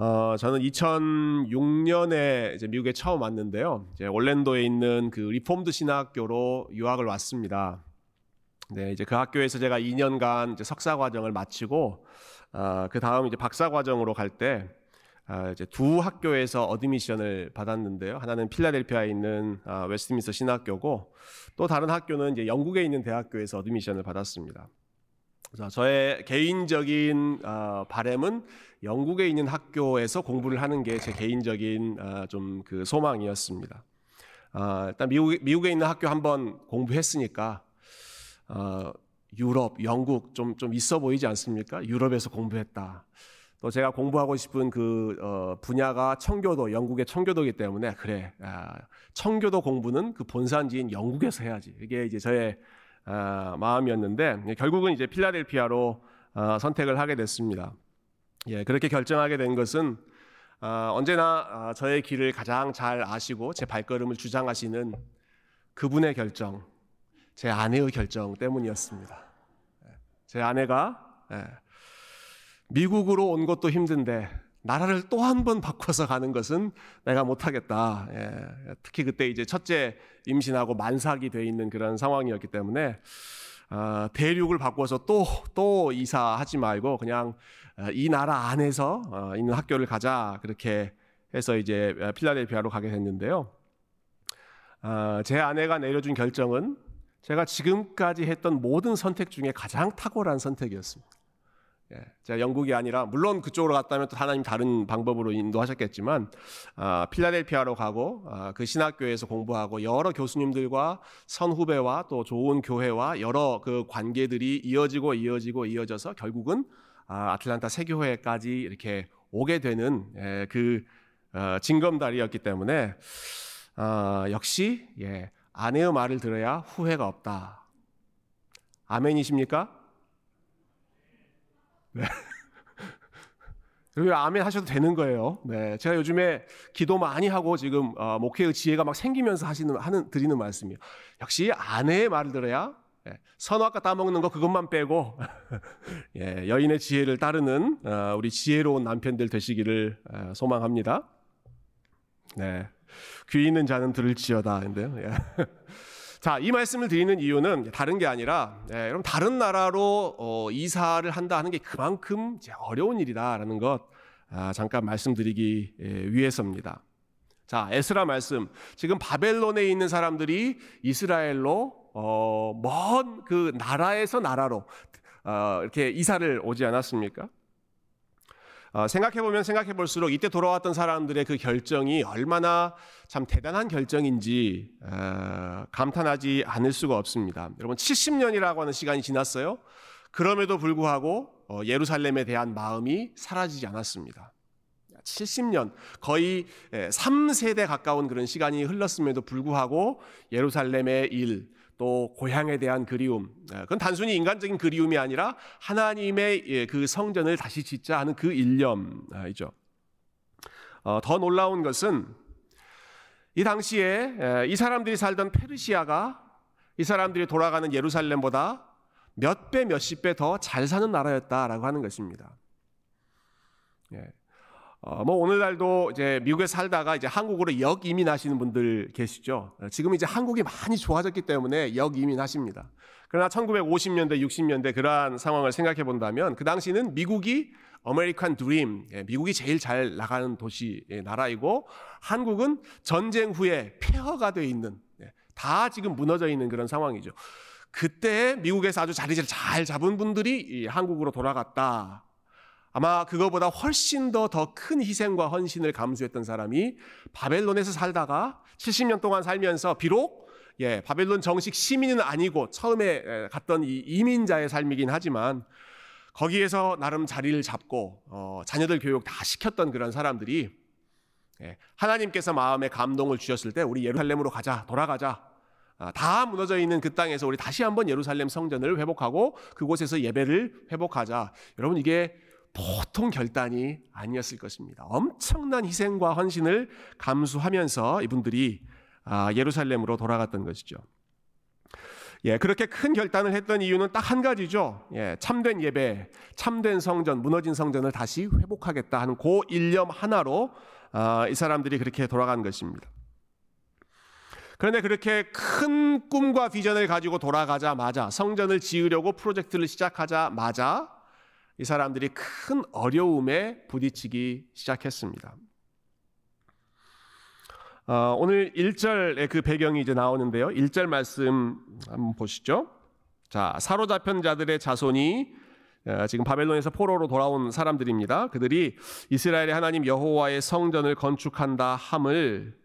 어, 저는 2006년에 이제 미국에 처음 왔는데요. 이제 올랜도에 있는 그 Reformed 신학교로 유학을 왔습니다. 네, 이제 그 학교에서 제가 2년간 이제 석사 과정을 마치고 어, 그 다음 이제 박사 과정으로 갈때 어, 이제 두 학교에서 admission을 받았는데요. 하나는 필라델피아에 있는 어, 웨스트민스터 신학교고 또 다른 학교는 이제 영국에 있는 대학교에서 admission을 받았습니다. 자, 저의 개인적인 어, 바램은 영국에 있는 학교에서 공부를 하는 게 제 개인적인 어, 좀그 소망이었습니다. 어, 일단 미국, 미국에 있는 학교 한번 공부했으니까 어, 유럽, 영국 좀, 좀 있어 보이지 않습니까? 유럽에서 공부했다. 또 제가 공부하고 싶은 그 어, 분야가 청교도, 영국의 청교도이기 때문에 그래 아, 청교도 공부는 그 본산지인 영국에서 해야지. 이게 이제 저의 아, 마음이었는데 결국은 이제 필라델피아로 아, 선택을 하게 됐습니다. 예, 그렇게 결정하게 된 것은 아, 언제나 아, 저의 길을 가장 잘 아시고 제 발걸음을 주장하시는 그분의 결정, 제 아내의 결정 때문이었습니다. 예, 제 아내가 예, 미국으로 온 것도 힘든데 나라를 또 한 번 바꿔서 가는 것은 내가 못하겠다. 예, 특히 그때 이제 첫째 임신하고 만삭이 돼 있는 그런 상황이었기 때문에 어, 대륙을 바꿔서 또 또 이사하지 말고 그냥 어, 이 나라 안에서 어, 있는 학교를 가자 그렇게 해서 이제 필라델피아로 가게 됐는데요. 어, 제 아내가 내려준 결정은 제가 지금까지 했던 모든 선택 중에 가장 탁월한 선택이었습니다. 예, 제가 영국이 아니라 물론 그쪽으로 갔다면 또 하나님 다른 방법으로 인도하셨겠지만 아, 필라델피아로 가고 아, 그 신학교에서 공부하고 여러 교수님들과 선후배와 또 좋은 교회와 여러 그 관계들이 이어지고 이어지고 이어져서 결국은 아, 아틀란타 세교회까지 이렇게 오게 되는 예, 그 어, 징검다리였기 때문에 어, 역시 예, 아내의 말을 들어야 후회가 없다. 아멘이십니까? 네. 그리고 아멘 하셔도 되는 거예요. 네. 제가 요즘에 기도 많이 하고 지금 어, 목회의 지혜가 막 생기면서 하시는 하는 드리는 말씀이에요. 역시 아내의 말을 들어야 예, 아까 따먹는 거 그것만 빼고 예, 여인의 지혜를 따르는 어, 우리 지혜로운 남편들 되시기를 어, 소망합니다. 네. 귀 있는 자는 들을지어다. 인데요. 예. 자, 이 말씀을 드리는 이유는 다른 게 아니라, 예, 여러분 다른 나라로 어, 이사를 한다 하는 게 그만큼 어려운 일이다라는 것 아, 잠깐 말씀드리기 예, 위해서입니다. 자, 에스라 말씀. 지금 바벨론에 있는 사람들이 이스라엘로 어, 먼 그 나라에서 나라로 어, 이렇게 이사를 오지 않았습니까? 어, 생각해보면 생각해볼수록 이때 돌아왔던 사람들의 그 결정이 얼마나 참 대단한 결정인지 어, 감탄하지 않을 수가 없습니다. 여러분 70년이라고 하는 시간이 지났어요. 그럼에도 불구하고 어, 예루살렘에 대한 마음이 사라지지 않았습니다. 70년 거의 3세대 가까운 그런 시간이 흘렀음에도 불구하고 예루살렘의 일, 또 고향에 대한 그리움. 예, 그건 단순히 인간적인 그리움이 아니라 하나님의 예, 그 성전을 다시 짓자 하는 그 일념이죠. 어, 더 놀라운 것은 이 당시에 예, 이 사람들이 살던 페르시아가 이 사람들이 돌아가는 예루살렘보다 몇 배, 몇십 배 더 잘 사는 나라였다라고 하는 것입니다. 어, 뭐 오늘날도 이제 미국에 살다가 이제 한국으로 역 이민하시는 분들 계시죠. 어, 지금 이제 한국이 많이 좋아졌기 때문에 역 이민하십니다. 그러나 1950년대, 60년대 그러한 상황을 생각해 본다면 그 당시는 미국이 아메리칸 드림, 예, 미국이 제일 잘 나가는 도시 예, 나라이고 한국은 전쟁 후에 폐허가 돼 있는 예, 다 지금 무너져 있는 그런 상황이죠. 그때 미국에서 아주 자리를 잘 잡은 분들이 한국으로 돌아갔다. 아마 그거보다 훨씬 더 더 큰 희생과 헌신을 감수했던 사람이 바벨론에서 살다가 70년 동안 살면서 비록 예, 바벨론 정식 시민은 아니고 처음에 갔던 이 이민자의 삶이긴 하지만 거기에서 나름 자리를 잡고 어, 자녀들 교육 다 시켰던 그런 사람들이 예, 하나님께서 마음에 감동을 주셨을 때 우리 예루살렘으로 가자 돌아가자 아, 다 무너져 있는 그 땅에서 우리 다시 한번 예루살렘 성전을 회복하고 그곳에서 예배를 회복하자. 여러분 이게 보통 결단이 아니었을 것입니다. 엄청난 희생과 헌신을 감수하면서 이분들이 아, 예루살렘으로 돌아갔던 것이죠. 예, 그렇게 큰 결단을 했던 이유는 딱 한 가지죠. 예, 참된 예배, 참된 성전, 무너진 성전을 다시 회복하겠다 하는 그 일념 하나로 아, 이 사람들이 그렇게 돌아간 것입니다. 그런데 그렇게 큰 꿈과 비전을 가지고 돌아가자마자 성전을 지으려고 프로젝트를 시작하자마자 이 사람들이 큰 어려움에 부딪히기 시작했습니다. 어, 오늘 1절의 그 배경이 이제 나오는데요. 1절 말씀 한번 보시죠. 자, 사로잡힌 자들의 자손이 어, 지금 바벨론에서 포로로 돌아온 사람들입니다. 그들이 이스라엘의 하나님 여호와의 성전을 건축한다 함을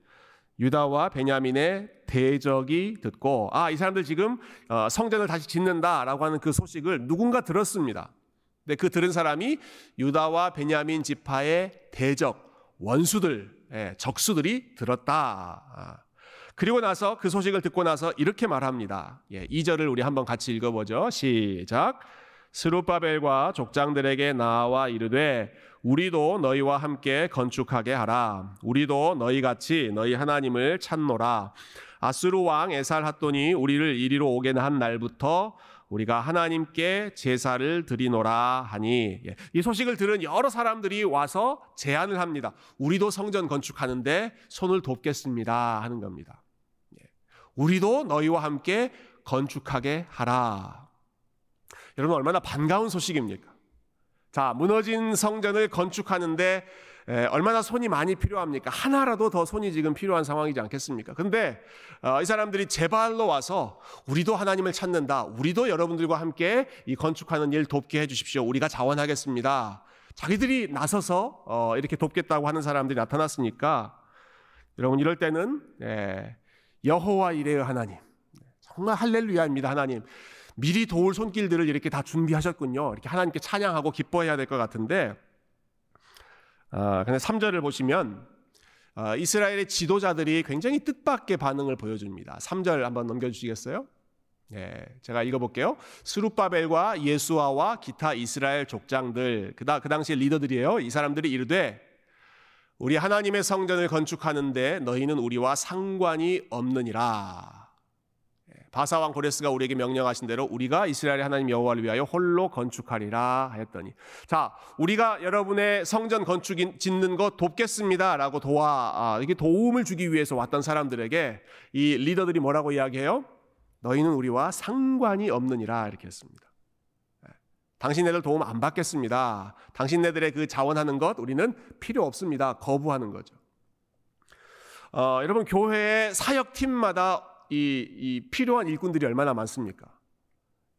유다와 베냐민의 대적이 듣고 아, 이 사람들 지금 어, 성전을 다시 짓는다라고 하는 그 소식을 누군가 들었습니다. 근데 그 들은 사람이 유다와 베냐민 지파의 대적, 원수들, 예, 적수들이 들었다. 아. 그리고 나서 그 소식을 듣고 나서 이렇게 말합니다. 예, 2절을 우리 한번 같이 읽어보죠. 시작. 스룹바벨과 족장들에게 나와 이르되 우리도 너희와 함께 건축하게 하라. 우리도 너희 같이 너희 하나님을 찾노라. 아수르 왕 에살 핫돈이 우리를 이리로 오게 한 날부터 우리가 하나님께 제사를 드리노라 하니 예, 이 소식을 들은 여러 사람들이 와서 제안을 합니다. 우리도 성전 건축하는데 손을 돕겠습니다 하는 겁니다. 예, 우리도 너희와 함께 건축하게 하라. 여러분 얼마나 반가운 소식입니까? 자, 무너진 성전을 건축하는데 에, 얼마나 손이 많이 필요합니까? 하나라도 더 손이 지금 필요한 상황이지 않겠습니까? 근데 어, 이 사람들이 제발로 와서 우리도 하나님을 찾는다. 우리도 여러분들과 함께 이 건축하는 일 돕게 해주십시오. 우리가 자원하겠습니다. 자기들이 나서서 어, 이렇게 돕겠다고 하는 사람들이 나타났으니까 여러분 이럴 때는 예, 여호와 이레의 하나님 정말 할렐루야입니다 하나님 미리 도울 손길들을 이렇게 다 준비하셨군요. 이렇게 하나님께 찬양하고 기뻐해야 될 것 같은데 아, 근데 3절을 보시면 아, 이스라엘의 지도자들이 굉장히 뜻밖의 반응을 보여줍니다. 3절 한번 넘겨주시겠어요? 네, 제가 읽어볼게요. 스룹바벨과 예수아와 기타 이스라엘 족장들, 그, 그 당시 리더들이에요. 이 사람들이 이르되 우리 하나님의 성전을 건축하는데 너희는 우리와 상관이 없느니라. 바사왕 고레스가 우리에게 명령하신 대로 우리가 이스라엘의 하나님 여호와를 위하여 홀로 건축하리라 하였더니 자 우리가 여러분의 성전 건축 짓는 것 돕겠습니다라고 도와 아, 이게 도움을 주기 위해서 왔던 사람들에게 이 리더들이 뭐라고 이야기해요? 너희는 우리와 상관이 없느니라 이렇게 했습니다. 예. 당신네들 도움 안 받겠습니다. 당신네들의 그 자원하는 것 우리는 필요 없습니다. 거부하는 거죠. 어, 여러분 교회의 사역 팀마다 이, 이 필요한 일꾼들이 얼마나 많습니까?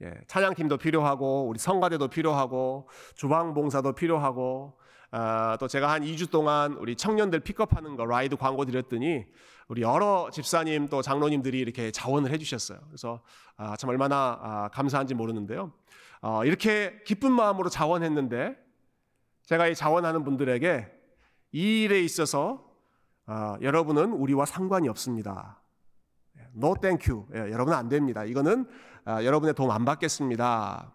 예, 찬양팀도 필요하고 우리 성가대도 필요하고 주방봉사도 필요하고 아, 또 제가 한 2주 동안 우리 청년들 픽업하는 거 라이드 광고 드렸더니 우리 여러 집사님 또 장로님들이 이렇게 자원을 해주셨어요. 그래서 아, 참 얼마나 아, 감사한지 모르는데요. 어, 이렇게 기쁜 마음으로 자원했는데 제가 이 자원하는 분들에게 이 일에 있어서 아, 여러분은 우리와 상관이 없습니다. No thank you. 예, 여러분 안 됩니다. 이거는 아, 여러분의 도움 안 받겠습니다.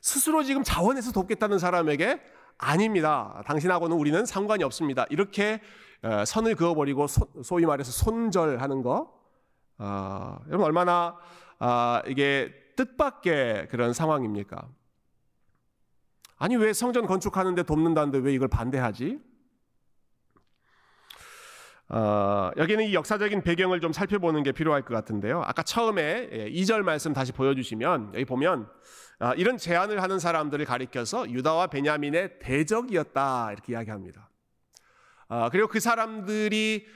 스스로 지금 자원해서 돕겠다는 사람에게 아닙니다. 당신하고는 우리는 상관이 없습니다. 이렇게 어, 선을 그어버리고 소, 위 말해서 손절하는 거. 어, 여러분 얼마나 어, 이게 뜻밖의 그런 상황입니까? 아니 왜 성전 건축하는데 돕는다는데 왜 이걸 반대하지? 어, 여기는 이 역사적인 배경을 좀 살펴보는 게 필요할 것 같은데요. 아까 처음에 2절 예, 말씀 다시 보여주시면 여기 보면 어, 이런 제안을 하는 사람들을 가리켜서 유다와 베냐민의 대적이었다 이렇게 이야기합니다. 어, 그리고 그 사람들이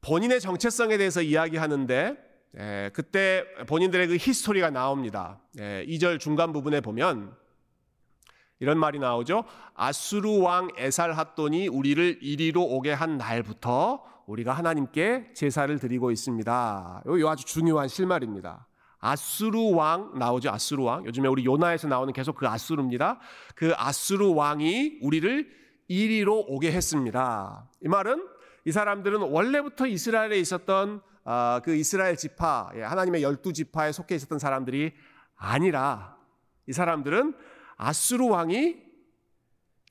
본인의 정체성에 대해서 이야기하는데 예, 그때 본인들의 그 히스토리가 나옵니다. 예, 2절 중간 부분에 보면 이런 말이 나오죠. 아수르 왕 에살핫돈이 우리를 이리로 오게 한 날부터 우리가 하나님께 제사를 드리고 있습니다. 이 아주 중요한 실말입니다. 아수르 왕 나오죠. 아수르 왕. 요즘에 우리 요나에서 나오는 계속 그 아수르입니다. 그 아수르 왕이 우리를 이리로 오게 했습니다. 이 말은 이 사람들은 원래부터 이스라엘에 있었던 아, 그 이스라엘 지파, 예, 하나님의 열두 지파에 속해 있었던 사람들이 아니라 이 사람들은 아수르 왕이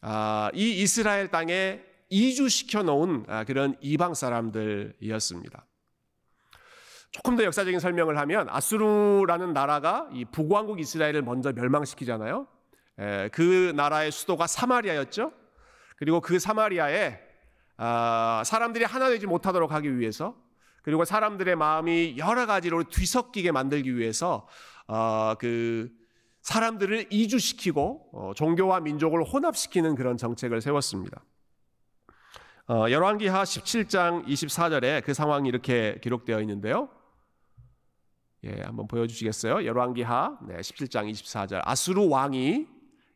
아, 이 이스라엘 땅에 이주시켜 놓은 아, 그런 이방 사람들이었습니다. 조금 더 역사적인 설명을 하면 아수르라는 나라가 이 북왕국 이스라엘을 먼저 멸망시키잖아요. 에, 그 나라의 수도가 사마리아였죠. 그리고 그 사마리아에 아, 사람들이 하나 되지 못하도록 하기 위해서 그리고 사람들의 마음이 여러 가지로 뒤섞이게 만들기 위해서 어, 그 사람들을 이주시키고 어, 종교와 민족을 혼합시키는 그런 정책을 세웠습니다. 어, 열왕기하 17장 24절에 그 상황이 이렇게 기록되어 있는데요. 예, 한번 보여주시겠어요? 열왕기하 네, 17장 24절 아수르 왕이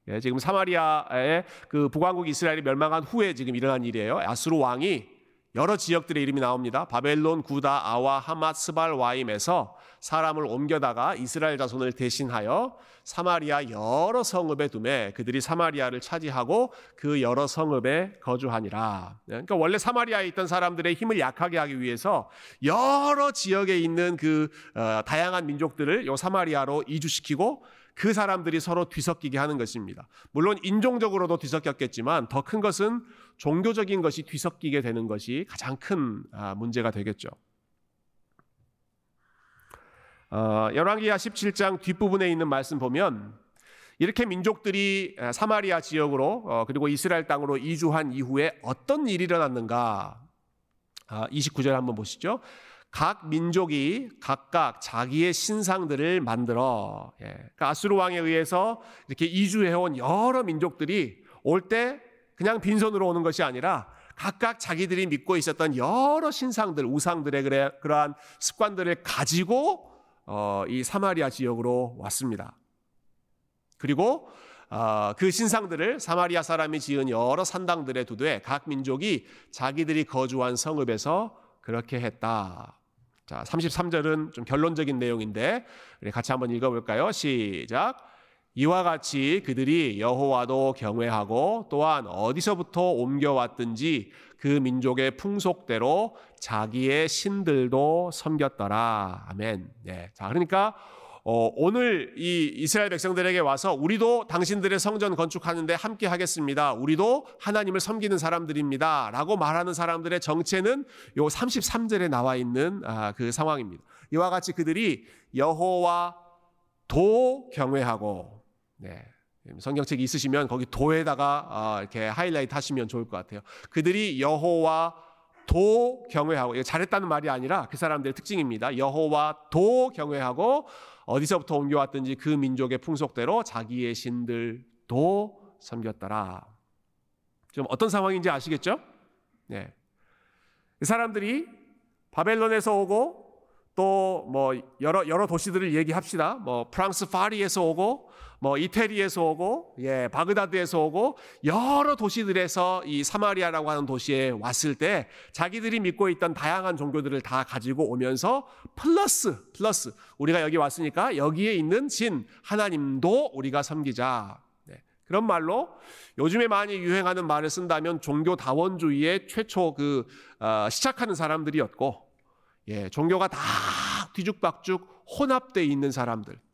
예, 지금 사마리아의 그 북왕국 이스라엘이 멸망한 후에 지금 일어난 일이에요. 아수르 왕이 여러 지역들의 이름이 나옵니다. 바벨론, 구다, 아와, 하맛, 스발, 와임에서 사람을 옮겨다가 이스라엘 자손을 대신하여 사마리아 여러 성읍에 두매 그들이 사마리아를 차지하고 그 여러 성읍에 거주하니라. 그러니까 원래 사마리아에 있던 사람들의 힘을 약하게 하기 위해서 여러 지역에 있는 그 어, 다양한 민족들을 요 사마리아로 이주시키고 그 사람들이 서로 뒤섞이게 하는 것입니다. 물론 인종적으로도 뒤섞였겠지만 더 큰 것은 종교적인 것이 뒤섞이게 되는 것이 가장 큰 아, 문제가 되겠죠. 어, 열왕기하 17장 뒷부분에 있는 말씀 보면 이렇게 민족들이 사마리아 지역으로 어, 그리고 이스라엘 땅으로 이주한 이후에 어떤 일이 일어났는가? 29절 아, 한번 보시죠. 각 민족이 각각 자기의 신상들을 만들어 예. 그러니까 아수르 왕에 의해서 이렇게 이주해온 여러 민족들이 올 때 그냥 빈손으로 오는 것이 아니라 각각 자기들이 믿고 있었던 여러 신상들, 우상들의 그래, 그러한 습관들을 가지고 어, 이 사마리아 지역으로 왔습니다. 그리고 어, 그 신상들을 사마리아 사람이 지은 여러 산당들에 두되 각 민족이 자기들이 거주한 성읍에서 그렇게 했다. 자, 33절은 좀 결론적인 내용인데 같이 한번 읽어 볼까요? 시작. 이와 같이 그들이 여호와도 경외하고 또한 어디서부터 옮겨왔든지 그 민족의 풍속대로 자기의 신들도 섬겼더라. 아멘. 네. 자, 그러니까 어, 오늘 이 이스라엘 백성들에게 와서 우리도 당신들의 성전 건축하는데 함께 하겠습니다. 우리도 하나님을 섬기는 사람들입니다. 라고 말하는 사람들의 정체는 요 33절에 나와 있는 아, 그 상황입니다. 이와 같이 그들이 여호와 도 경외하고, 네. 성경책 있으시면 거기 도에다가 아, 이렇게 하이라이트 하시면 좋을 것 같아요. 그들이 여호와 도 경외하고 잘했다는 말이 아니라 그 사람들의 특징입니다. 여호와 도 경외하고 어디서부터 옮겨왔든지 그 민족의 풍속대로 자기의 신들도 섬겼더라. 좀 어떤 상황인지 아시겠죠? 네. 그 사람들이 바벨론에서 오고 또 뭐 여러 여러 도시들을 얘기합시다. 뭐 프랑스 파리에서 오고 뭐 이태리에서 오고 예 바그다드에서 오고 여러 도시들에서 이 사마리아라고 하는 도시에 왔을 때 자기들이 믿고 있던 다양한 종교들을 다 가지고 오면서 플러스 플러스 우리가 여기 왔으니까 여기에 있는 신 하나님도 우리가 섬기자 네. 그런 말로 요즘에 많이 유행하는 말을 쓴다면 종교 다원주의의 최초 그 어, 시작하는 사람들이었고 예 종교가 다 뒤죽박죽 혼합돼 있는 사람들 어,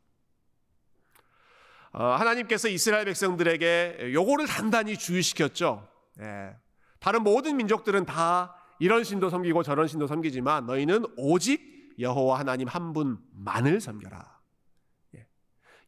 하나님께서 이스라엘 백성들에게 요거를 단단히 주의시켰죠. 예. 다른 모든 민족들은 다 이런 신도 섬기고 저런 신도 섬기지만 너희는 오직 여호와 하나님 한 분만을 섬겨라. 예.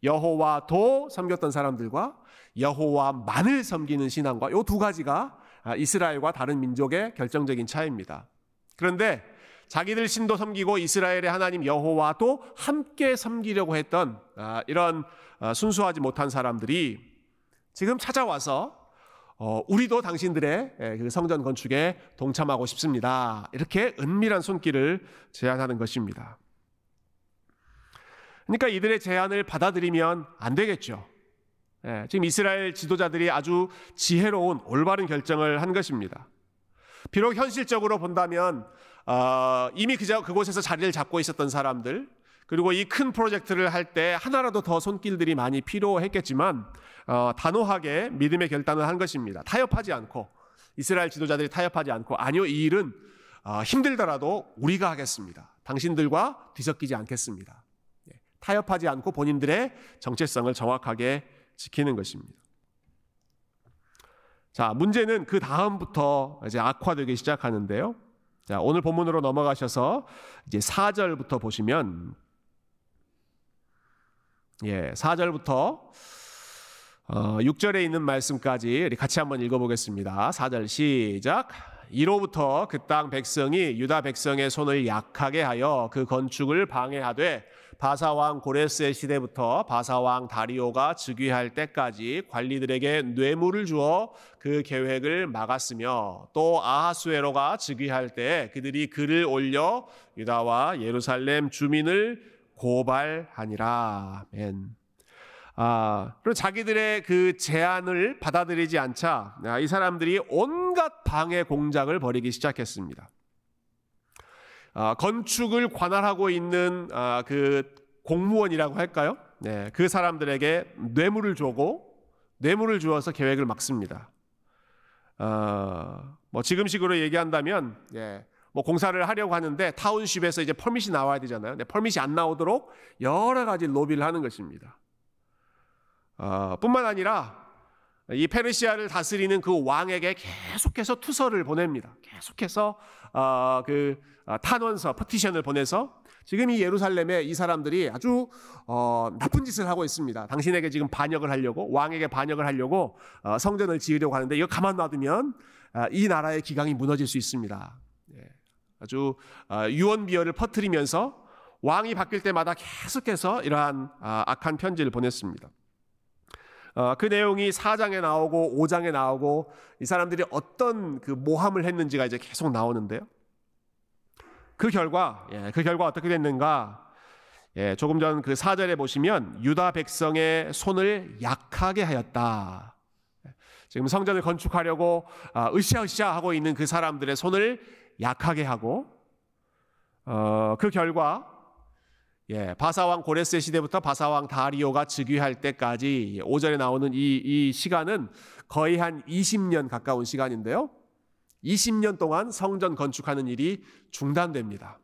여호와도 섬겼던 사람들과 여호와만을 섬기는 신앙과 요 두 가지가 아, 이스라엘과 다른 민족의 결정적인 차이입니다. 그런데 자기들 신도 섬기고 이스라엘의 하나님 여호와도 함께 섬기려고 했던 아, 이런 아, 순수하지 못한 사람들이 지금 찾아와서 어, 우리도 당신들의 예, 그 성전 건축에 동참하고 싶습니다. 이렇게 은밀한 손길을 제안하는 것입니다. 그러니까 이들의 제안을 받아들이면 안 되겠죠. 예, 지금 이스라엘 지도자들이 아주 지혜로운 올바른 결정을 한 것입니다. 비록 현실적으로 본다면 어, 이미 그곳에서 자리를 잡고 있었던 사람들 그리고 이 큰 프로젝트를 할 때 하나라도 더 손길들이 많이 필요했겠지만 어, 단호하게 믿음의 결단을 한 것입니다. 타협하지 않고 이스라엘 지도자들이 타협하지 않고 아니요 이 일은 어, 힘들더라도 우리가 하겠습니다. 당신들과 뒤섞이지 않겠습니다. 예, 타협하지 않고 본인들의 정체성을 정확하게 지키는 것입니다. 자 문제는 그 다음부터 이제 악화되기 시작하는데요. 자, 오늘 본문으로 넘어가셔서 이제 4절부터 보시면 예, 4절부터 어, 6절에 있는 말씀까지 같이 한번 읽어보겠습니다. 4절 시작. 이로부터 그 땅 백성이 유다 백성의 손을 약하게 하여 그 건축을 방해하되 바사왕 고레스의 시대부터 바사왕 다리오가 즉위할 때까지 관리들에게 뇌물을 주어 그 계획을 막았으며 또 아하수에로가 즉위할 때 그들이 글을 올려 유다와 예루살렘 주민을 고발하니라. 아멘. 아, 그리고 자기들의 그 제안을 받아들이지 않자 아, 이 사람들이 온갖 방해 공작을 벌이기 시작했습니다. 아, 건축을 관할하고 있는 아, 그 공무원이라고 할까요? 네, 그 사람들에게 뇌물을 주고 뇌물을 주어서 계획을 막습니다. 어, 뭐 지금식으로 얘기한다면, 예, 뭐 공사를 하려고 하는데 타운십에서 이제 퍼밋이 나와야 되잖아요. 근데 퍼밋이 안 나오도록 여러 가지 로비를 하는 것입니다. 어, 뿐만 아니라 이 페르시아를 다스리는 그 왕에게 계속해서 투서를 보냅니다. 계속해서 어, 그 어, 탄원서, 퍼티션을 보내서 지금 이 예루살렘에 이 사람들이 아주 어, 나쁜 짓을 하고 있습니다. 당신에게 지금 반역을 하려고 왕에게 반역을 하려고 어, 성전을 지으려고 하는데 이거 가만 놔두면 어, 이 나라의 기강이 무너질 수 있습니다. 예, 아주 어, 유언비어를 퍼뜨리면서 왕이 바뀔 때마다 계속해서 이러한 아, 악한 편지를 보냈습니다. 어, 그 내용이 4장에 나오고 5장에 나오고 이 사람들이 어떤 그 모함을 했는지가 이제 계속 나오는데요. 그 결과, 예, 그 결과 어떻게 됐는가? 예, 조금 전 그 4절에 보시면 유다 백성의 손을 약하게 하였다. 지금 성전을 건축하려고 아, 으쌰으쌰 하고 있는 그 사람들의 손을 약하게 하고 어, 그 결과 예, 바사왕 고레스 시대부터 바사왕 다리오가 즉위할 때까지 5절에 나오는 이, 이 시간은 거의 한 20년 가까운 시간인데요. 20년 동안 성전 건축하는 일이 중단됩니다.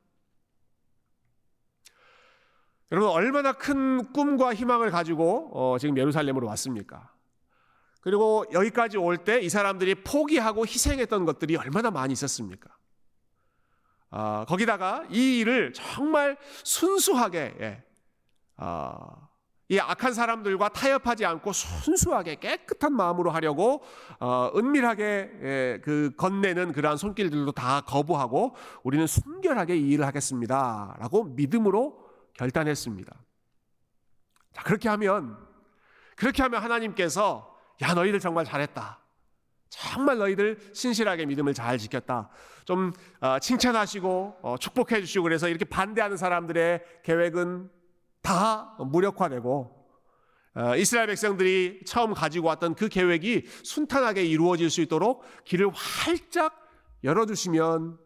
여러분 얼마나 큰 꿈과 희망을 가지고 어, 지금 예루살렘으로 왔습니까? 그리고 여기까지 올 때 이 사람들이 포기하고 희생했던 것들이 얼마나 많이 있었습니까? 아, 거기다가 이 일을 정말 순수하게 예, 아, 이 악한 사람들과 타협하지 않고 순수하게 깨끗한 마음으로 하려고 어, 은밀하게 예, 그 건네는 그러한 손길들도 다 거부하고 우리는 순결하게 이 일을 하겠습니다라고 믿음으로 결단했습니다. 자 그렇게 하면 그렇게 하면 하나님께서 야 너희들 정말 잘했다. 정말 너희들 신실하게 믿음을 잘 지켰다. 좀 어, 칭찬하시고 어, 축복해 주시고 그래서 이렇게 반대하는 사람들의 계획은 다 무력화되고 어, 이스라엘 백성들이 처음 가지고 왔던 그 계획이 순탄하게 이루어질 수 있도록 길을 활짝 열어주시면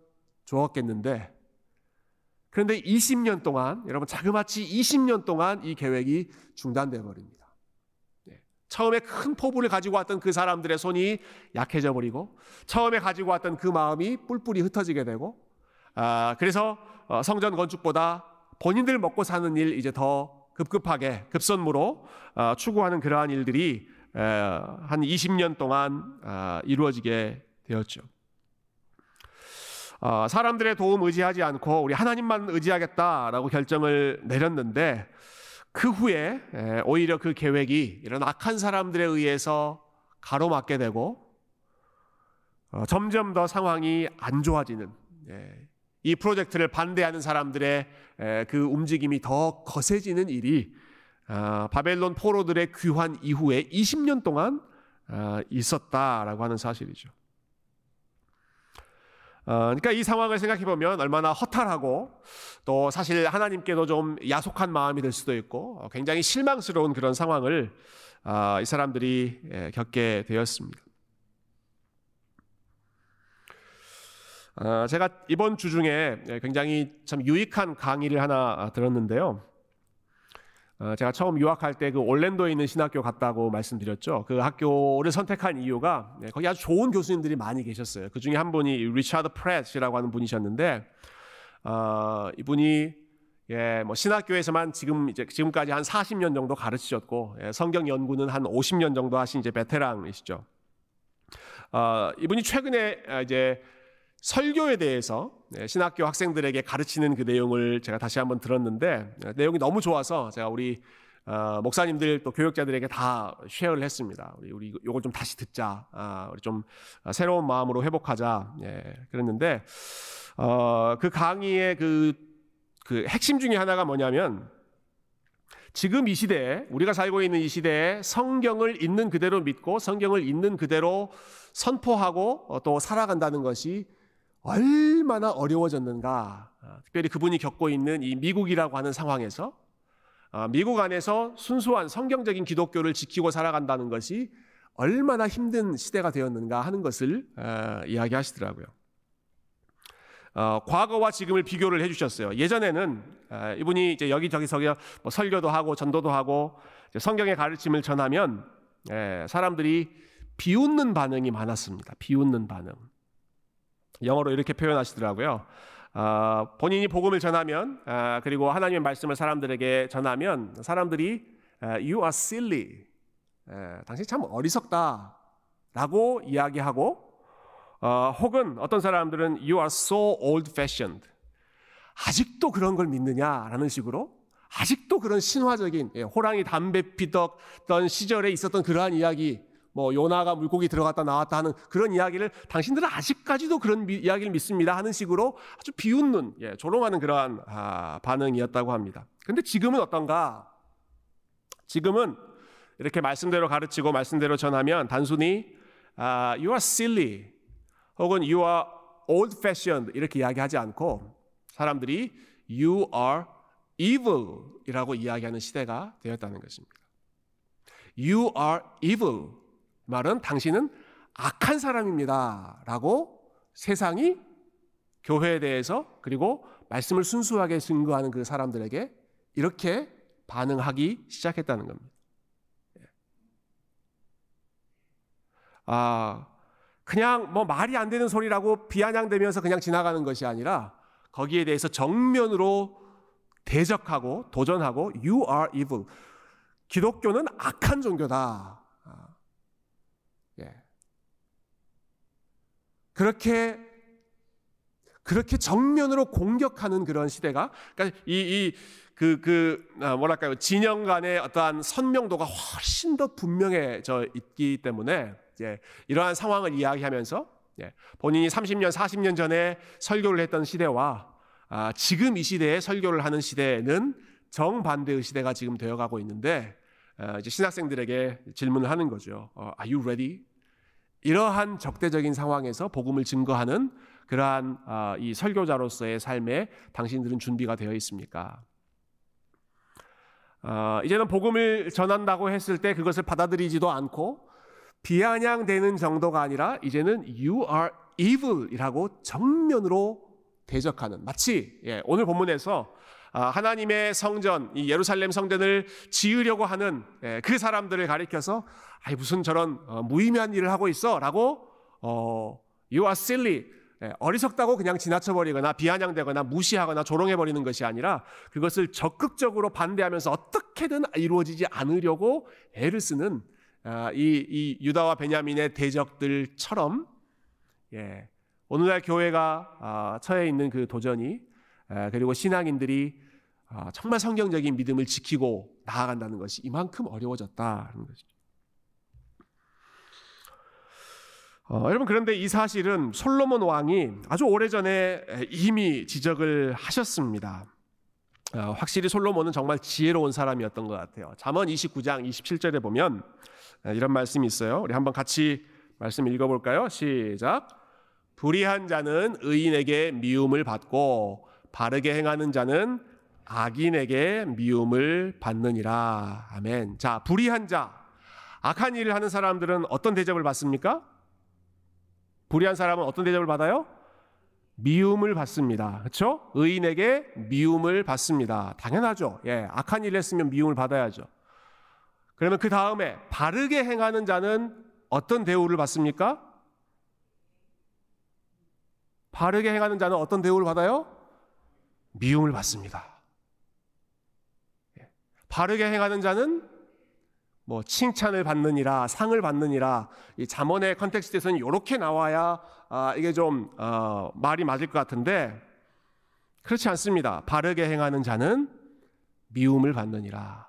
좋았겠는데 그런데 20년 동안 여러분 자그마치 20년 동안 이 계획이 중단돼 버립니다. 네. 처음에 큰 포부를 가지고 왔던 그 사람들의 손이 약해져 버리고 처음에 가지고 왔던 그 마음이 뿔뿔이 흩어지게 되고 아, 그래서 어, 성전 건축보다 본인들 먹고 사는 일 이제 더 급급하게 급선무로 어, 추구하는 그러한 일들이 한 20년 동안 어, 이루어지게 되었죠. 어, 사람들의 도움 의지하지 않고 우리 하나님만 의지하겠다라고 결정을 내렸는데 그 후에 오히려 그 계획이 이런 악한 사람들에 의해서 가로막게 되고 점점 더 상황이 안 좋아지는 예, 이 프로젝트를 반대하는 사람들의 그 움직임이 더 거세지는 일이 아, 바벨론 포로들의 귀환 이후에 20년 동안 아, 있었다라고 하는 사실이죠. 어, 그러니까 이 상황을 생각해 보면 얼마나 허탈하고 또 사실 하나님께도 좀 야속한 마음이 될 수도 있고 어, 굉장히 실망스러운 그런 상황을 아, 이 사람들이 겪게 되었습니다. 어, 제가 이번 주 중에 굉장히 참 유익한 강의를 하나 아, 들었는데요. 어, 제가 처음 유학할 때 그 올랜도에 있는 신학교 갔다고 말씀드렸죠. 그 학교를 선택한 이유가 네, 거기 아주 좋은 교수님들이 많이 계셨어요. 그 중에 한 분이 리차드 프렛이라고 하는 분이셨는데 어, 이분이 예, 뭐 신학교에서만 지금 이제 지금까지 한 40년 정도 가르치셨고 예, 성경 연구는 한 50년 정도 하신 이제 베테랑이시죠. 어, 이분이 최근에 아, 이제 설교에 대해서 네, 신학교 학생들에게 가르치는 그 내용을 제가 다시 한번 들었는데 네, 내용이 너무 좋아서 제가 우리 어, 목사님들 또 교육자들에게 다 쉐어를 했습니다. 우리 우리 이걸 좀 다시 듣자. 아, 우리 좀 새로운 마음으로 회복하자. 예, 그랬는데 어, 그 강의의 그, 그 핵심 중에 하나가 뭐냐면 지금 이 시대에 우리가 살고 있는 이 시대에 성경을 있는 그대로 믿고 성경을 있는 그대로 선포하고 어, 또 살아간다는 것이 얼마나 어려워졌는가. 아, 특별히 그분이 겪고 있는 이 미국이라고 하는 상황에서 아, 미국 안에서 순수한 성경적인 기독교를 지키고 살아간다는 것이 얼마나 힘든 시대가 되었는가 하는 것을 아, 이야기하시더라고요. 어, 과거와 지금을 비교를 해주셨어요. 예전에는 이분이 이제 여기저기서 뭐 설교도 하고 전도도 하고 성경의 가르침을 전하면 사람들이 비웃는 반응이 많았습니다. 비웃는 반응. 영어로 이렇게 표현하시더라고요. 어, 본인이 복음을 전하면 어, 그리고 하나님의 말씀을 사람들에게 전하면 사람들이 어, You are silly. 에, 당신 참 어리석다라고 이야기하고 어, 혹은 어떤 사람들은 You are so old-fashioned. 아직도 그런 걸 믿느냐라는 식으로 아직도 그런 신화적인 예, 호랑이 담배 피던 시절에 있었던 그러한 이야기 뭐 요나가 물고기 들어갔다 나왔다 하는 그런 이야기를 당신들은 아직까지도 그런 미, 이야기를 믿습니다 하는 식으로 아주 비웃는 예, 조롱하는 그러한 아, 반응이었다고 합니다. 근데 지금은 어떤가? 지금은 이렇게 말씀대로 가르치고 말씀대로 전하면 단순히 아, you are silly 혹은 you are old fashioned 이렇게 이야기하지 않고 사람들이 you are evil이라고 이야기하는 시대가 되었다는 것입니다. You are evil 말은 당신은 악한 사람입니다. 라고 세상이 교회에 대해서 그리고 말씀을 순수하게 증거하는 그 사람들에게 이렇게 반응하기 시작했다는 겁니다. 예. 아, 그냥 뭐 말이 안 되는 소리라고 비아냥대면서 그냥 지나가는 것이 아니라 거기에 대해서 정면으로 대적하고 도전하고 you are evil. 기독교는 악한 종교다. 그렇게 그렇게 정면으로 공격하는 그런 시대가 그러니까 이 이그그 그, 아, 뭐랄까요? 진영 간의 어떠한 선명도가 훨씬 더 분명해져 있기 때문에 이제 이러한 상황을 이야기하면서 예, 본인이 30년 40년 전에 설교를 했던 시대와 아, 지금 이 시대에 설교를 하는 시대는 정반대의 시대가 지금 되어가고 있는데 아, 이제 신학생들에게 질문을 하는 거죠. 어, Are you ready? 이러한 적대적인 상황에서 복음을 증거하는 그러한 아, 이 설교자로서의 삶에 당신들은 준비가 되어 있습니까? 어, 이제는 복음을 전한다고 했을 때 그것을 받아들이지도 않고 비아냥되는 정도가 아니라 이제는 you are evil이라고 정면으로 대적하는 마치 예, 오늘 본문에서 아, 하나님의 성전, 이 예루살렘 성전을 지으려고 하는 예, 그 사람들을 가리켜서 아이 무슨 저런 어, 무의미한 일을 하고 있어라고 어, you are silly. 예, 어리석다고 그냥 지나쳐버리거나 비아냥되거나 무시하거나 조롱해버리는 것이 아니라 그것을 적극적으로 반대하면서 어떻게든 이루어지지 않으려고 애를 쓰는 아, 이, 이 유다와 베냐민의 대적들처럼 예, 오늘날 교회가 아, 처해 있는 그 도전이 그리고 신앙인들이 아, 정말 성경적인 믿음을 지키고 나아간다는 것이 이만큼 어려워졌다는 것이죠. 어, 여러분 그런데 이 사실은 솔로몬 왕이 아주 오래전에 이미 지적을 하셨습니다. 어, 확실히 솔로몬은 정말 지혜로운 사람이었던 것 같아요. 잠언 29장 27절에 보면 이런 말씀이 있어요. 우리 한번 같이 말씀 읽어볼까요? 시작. 불의한 자는 의인에게 미움을 받고 바르게 행하는 자는 악인에게 미움을 받느니라. 아멘. 자, 불의한 자, 악한 일을 하는 사람들은 어떤 대접을 받습니까? 불의한 사람은 어떤 대접을 받아요? 미움을 받습니다. 그렇죠? 의인에게 미움을 받습니다. 당연하죠. 예, 악한 일을 했으면 미움을 받아야죠. 그러면 그 다음에 바르게 행하는 자는 어떤 대우를 받습니까? 바르게 행하는 자는 어떤 대우를 받아요? 미움을 받습니다. 바르게 행하는 자는 뭐 칭찬을 받느니라 상을 받느니라 이 잠언의 컨텍스트에서는 이렇게 나와야 아, 이게 좀 어, 말이 맞을 것 같은데 그렇지 않습니다. 바르게 행하는 자는 미움을 받느니라.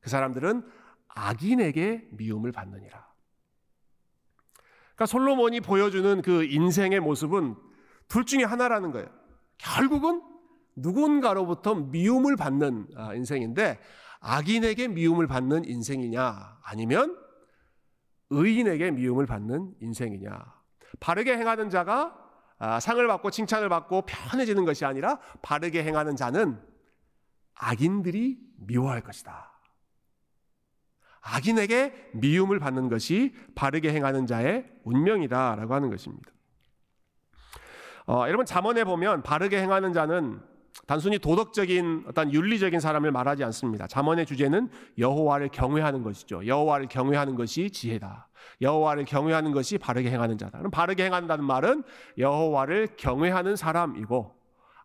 그 사람들은 악인에게 미움을 받느니라. 그러니까 솔로몬이 보여주는 그 인생의 모습은 둘 중에 하나라는 거예요. 결국은 누군가로부터 미움을 받는 아, 인생인데 악인에게 미움을 받는 인생이냐 아니면 의인에게 미움을 받는 인생이냐 바르게 행하는 자가 아, 상을 받고 칭찬을 받고 편해지는 것이 아니라 바르게 행하는 자는 악인들이 미워할 것이다. 악인에게 미움을 받는 것이 바르게 행하는 자의 운명이다라고 하는 것입니다. 어, 여러분 잠언에 보면 바르게 행하는 자는 단순히 도덕적인 어떤 윤리적인 사람을 말하지 않습니다. 잠언의 주제는 여호와를 경외하는 것이죠. 여호와를 경외하는 것이 지혜다. 여호와를 경외하는 것이 바르게 행하는 자다. 그럼 바르게 행한다는 말은 여호와를 경외하는 사람이고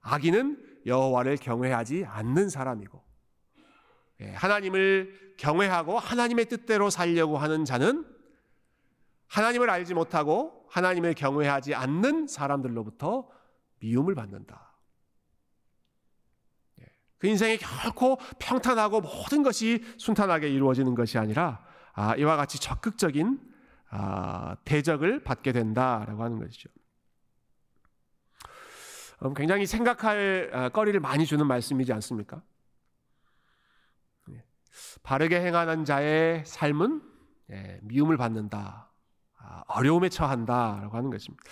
악인은 여호와를 경외하지 않는 사람이고 예, 하나님을 경외하고 하나님의 뜻대로 살려고 하는 자는 하나님을 알지 못하고 하나님을 경외하지 않는 사람들로부터 미움을 받는다. 예, 그 인생이 결코 평탄하고 모든 것이 순탄하게 이루어지는 것이 아니라 아, 이와 같이 적극적인 아, 대적을 받게 된다라고 하는 것이죠. 음, 굉장히 생각할 아, 거리를 많이 주는 말씀이지 않습니까? 예, 바르게 행하는 자의 삶은 예, 미움을 받는다. 아, 어려움에 처한다라고 하는 것입니다.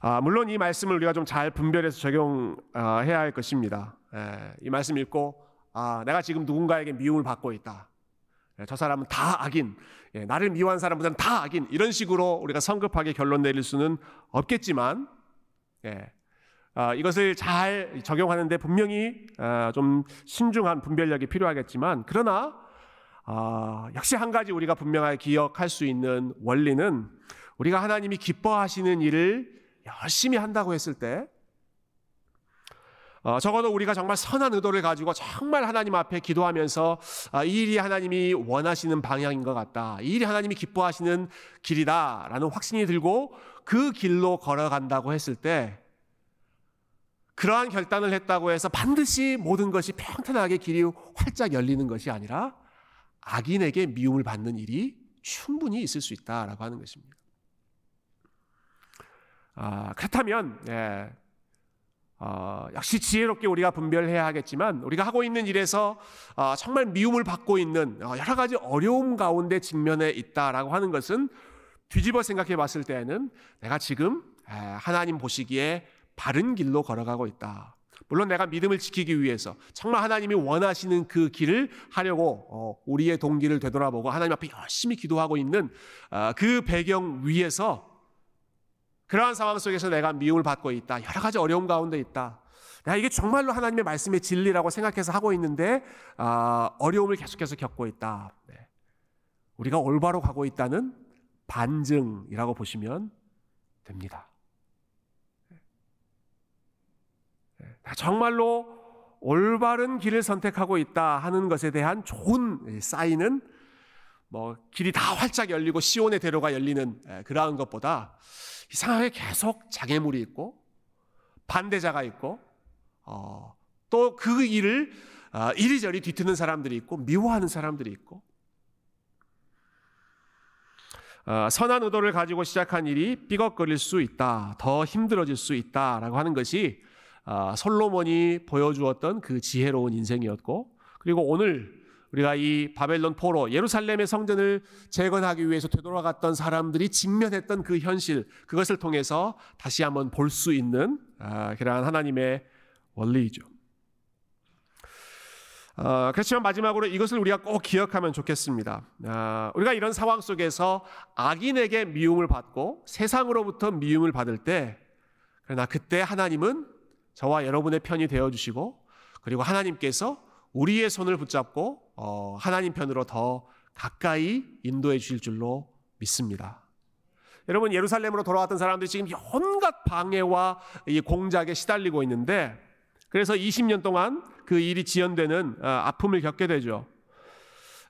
아, 물론 이 말씀을 우리가 좀 잘 분별해서 적용해야 할 것입니다. 예, 이 말씀 읽고 아, 내가 지금 누군가에게 미움을 받고 있다. 예, 저 사람은 다 악인, 예, 나를 미워한 사람들은 다 악인 이런 식으로 우리가 성급하게 결론 내릴 수는 없겠지만 예, 아, 이것을 잘 적용하는데 분명히 아, 좀 신중한 분별력이 필요하겠지만 그러나 아, 역시 한 가지 우리가 분명하게 기억할 수 있는 원리는 우리가 하나님이 기뻐하시는 일을 열심히 한다고 했을 때 어, 적어도 우리가 정말 선한 의도를 가지고 정말 하나님 앞에 기도하면서 아, 이 일이 하나님이 원하시는 방향인 것 같다. 이 일이 하나님이 기뻐하시는 길이다라는 확신이 들고 그 길로 걸어간다고 했을 때 그러한 결단을 했다고 해서 반드시 모든 것이 평탄하게 길이 활짝 열리는 것이 아니라 악인에게 미움을 받는 일이 충분히 있을 수 있다라고 하는 것입니다. 아, 그렇다면 예, 어, 역시 지혜롭게 우리가 분별해야 하겠지만 우리가 하고 있는 일에서 어, 정말 미움을 받고 있는 어, 여러 가지 어려움 가운데 직면해 있다라고 하는 것은 뒤집어 생각해 봤을 때에는 내가 지금 에, 하나님 보시기에 바른 길로 걸어가고 있다. 물론 내가 믿음을 지키기 위해서 정말 하나님이 원하시는 그 길을 하려고 어, 우리의 동기를 되돌아보고 하나님 앞에 열심히 기도하고 있는 어, 그 배경 위에서 그러한 상황 속에서 내가 미움을 받고 있다. 여러 가지 어려움 가운데 있다. 내가 이게 정말로 하나님의 말씀의 진리라고 생각해서 하고 있는데 어, 어려움을 계속해서 겪고 있다. 네. 우리가 올바로 가고 있다는 반증이라고 보시면 됩니다. 네. 정말로 올바른 길을 선택하고 있다 하는 것에 대한 좋은 사인은 뭐 길이 다 활짝 열리고 시온의 대로가 열리는 그러한 것보다 이상하게 계속 장애물이 있고 반대자가 있고 어, 또 그 일을 어, 이리저리 뒤트는 사람들이 있고 미워하는 사람들이 있고 어, 선한 의도를 가지고 시작한 일이 삐걱거릴 수 있다, 더 힘들어질 수 있다라고 하는 것이 어, 솔로몬이 보여주었던 그 지혜로운 인생이었고 그리고 오늘 우리가 이 바벨론 포로 예루살렘의 성전을 재건하기 위해서 되돌아갔던 사람들이 직면했던 그 현실 그것을 통해서 다시 한번 볼 수 있는 아, 그러한 하나님의 원리이죠. 어, 그렇지만 마지막으로 이것을 우리가 꼭 기억하면 좋겠습니다. 어, 우리가 이런 상황 속에서 악인에게 미움을 받고 세상으로부터 미움을 받을 때, 그러나 그때 하나님은 저와 여러분의 편이 되어 주시고, 그리고 하나님께서 우리의 손을 붙잡고 어, 하나님 편으로 더 가까이 인도해 주실 줄로 믿습니다. 여러분 예루살렘으로 돌아왔던 사람들이 지금 온갖 방해와 이 공작에 시달리고 있는데 그래서 20년 동안 그 일이 지연되는 어, 아픔을 겪게 되죠.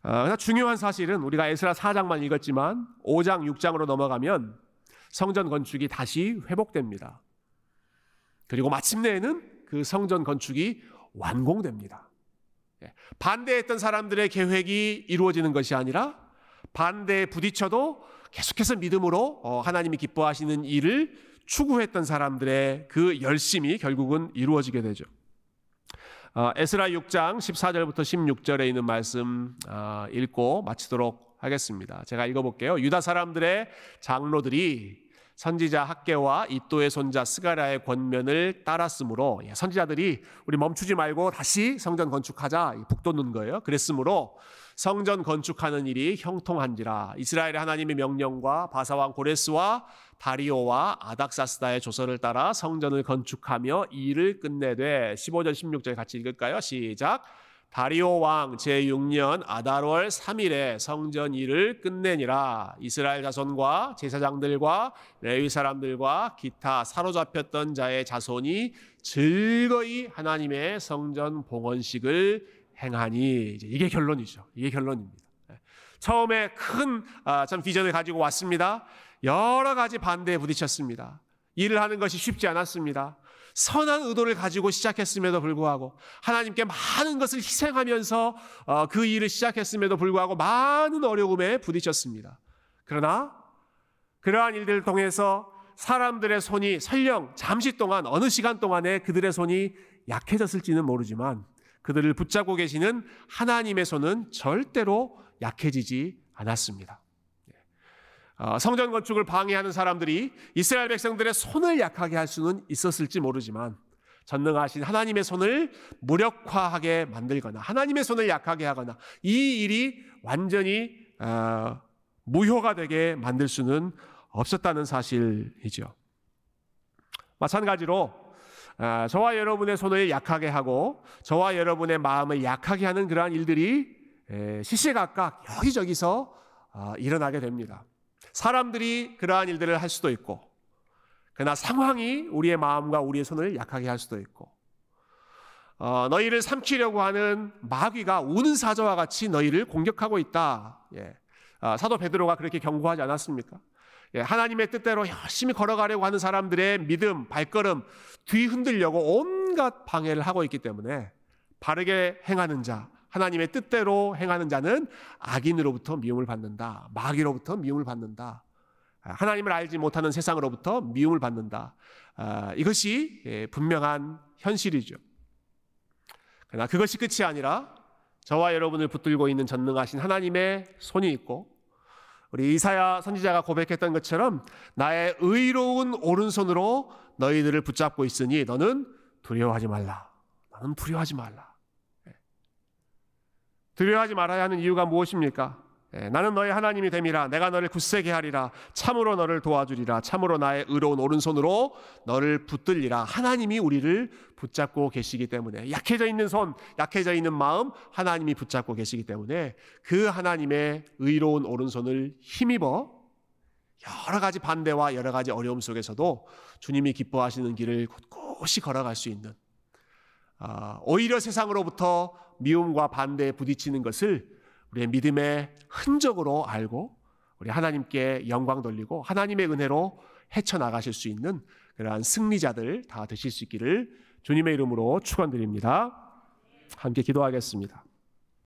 아, 그러나 중요한 사실은 우리가 에스라 4장만 읽었지만 5장, 6장으로 넘어가면 성전 건축이 다시 회복됩니다. 그리고 마침내에는 그 성전 건축이 완공됩니다. 예, 반대했던 사람들의 계획이 이루어지는 것이 아니라 반대에 부딪혀도 계속해서 믿음으로 어, 하나님이 기뻐하시는 일을 추구했던 사람들의 그 열심이 결국은 이루어지게 되죠. 어, 에스라 6장 14절부터 16절에 있는 말씀 어, 읽고 마치도록 하겠습니다. 제가 읽어볼게요. 유다 사람들의 장로들이 선지자 학계와 이또의 손자 스가랴의 권면을 따랐으므로 예, 선지자들이 우리 멈추지 말고 다시 성전 건축하자 북돋는 거예요. 그랬으므로 성전 건축하는 일이 형통한지라 이스라엘의 하나님의 명령과 바사왕 고레스와 다리오와 아닥사스다의 조서를 따라 성전을 건축하며 일을 끝내되 15절 16절 같이 읽을까요? 시작. 다리오 왕 제6년 아달월 3일에 성전 일을 끝내니라 이스라엘 자손과 제사장들과 레위 사람들과 기타 사로잡혔던 자의 자손이 즐거이 하나님의 성전 봉헌식을 행하니 이게 결론이죠. 이게 결론입니다. 네. 처음에 큰참 아, 비전을 가지고 왔습니다. 여러 가지 반대에 부딪혔습니다. 일을 하는 것이 쉽지 않았습니다. 선한 의도를 가지고 시작했음에도 불구하고 하나님께 많은 것을 희생하면서 어, 그 일을 시작했음에도 불구하고 많은 어려움에 부딪혔습니다. 그러나 그러한 일들을 통해서 사람들의 손이 설령 잠시 동안 어느 시간 동안에 그들의 손이 약해졌을지는 모르지만 그들을 붙잡고 계시는 하나님의 손은 절대로 약해지지 않았습니다. 어, 성전 건축을 방해하는 사람들이 이스라엘 백성들의 손을 약하게 할 수는 있었을지 모르지만 전능하신 하나님의 손을 무력화하게 만들거나 하나님의 손을 약하게 하거나 이 일이 완전히 어, 무효가 되게 만들 수는 없었다는 사실이죠. 마찬가지로 어, 저와 여러분의 손을 약하게 하고 저와 여러분의 마음을 약하게 하는 그러한 일들이 시시각각 여기저기서 일어나게 됩니다. 사람들이 그러한 일들을 할 수도 있고, 그러나 상황이 우리의 마음과 우리의 손을 약하게 할 수도 있고, 어, 너희를 삼키려고 하는 마귀가 우는 사자와 같이 너희를 공격하고 있다. 예. 어, 사도 베드로가 그렇게 경고하지 않았습니까? 예, 하나님의 뜻대로 열심히 걸어가려고 하는 사람들의 믿음, 발걸음 뒤 흔들려고 온갖 방해를 하고 있기 때문에 바르게 행하는 자, 하나님의 뜻대로 행하는 자는 악인으로부터 미움을 받는다. 마귀로부터 미움을 받는다. 아, 하나님을 알지 못하는 세상으로부터 미움을 받는다. 아, 이것이 예, 분명한 현실이죠. 그러나 그것이 끝이 아니라 저와 여러분을 붙들고 있는 전능하신 하나님의 손이 있고 우리 이사야 선지자가 고백했던 것처럼 나의 의로운 오른손으로 너희들을 붙잡고 있으니 너는 두려워하지 말라. 너는 두려워하지 말라. 두려워하지 말아야 하는 이유가 무엇입니까? 예, 나는 너의 하나님이 됨이라. 내가 너를 굳세게 하리라. 참으로 너를 도와주리라. 참으로 나의 의로운 오른손으로 너를 붙들리라. 하나님이 우리를 붙잡고 계시기 때문에. 약해져 있는 손 약해져 있는 마음 하나님이 붙잡고 계시기 때문에 그 하나님의 의로운 오른손을 힘입어 여러 가지 반대와 여러 가지 어려움 속에서도 주님이 기뻐하시는 길을 곳곳이 걸어갈 수 있는 아, 오히려 세상으로부터 미움과 반대에 부딪히는 것을 우리의 믿음의 흔적으로 알고 우리 하나님께 영광 돌리고 하나님의 은혜로 헤쳐나가실 수 있는 그러한 승리자들 다 되실 수 있기를 주님의 이름으로 축원드립니다. 함께 기도하겠습니다.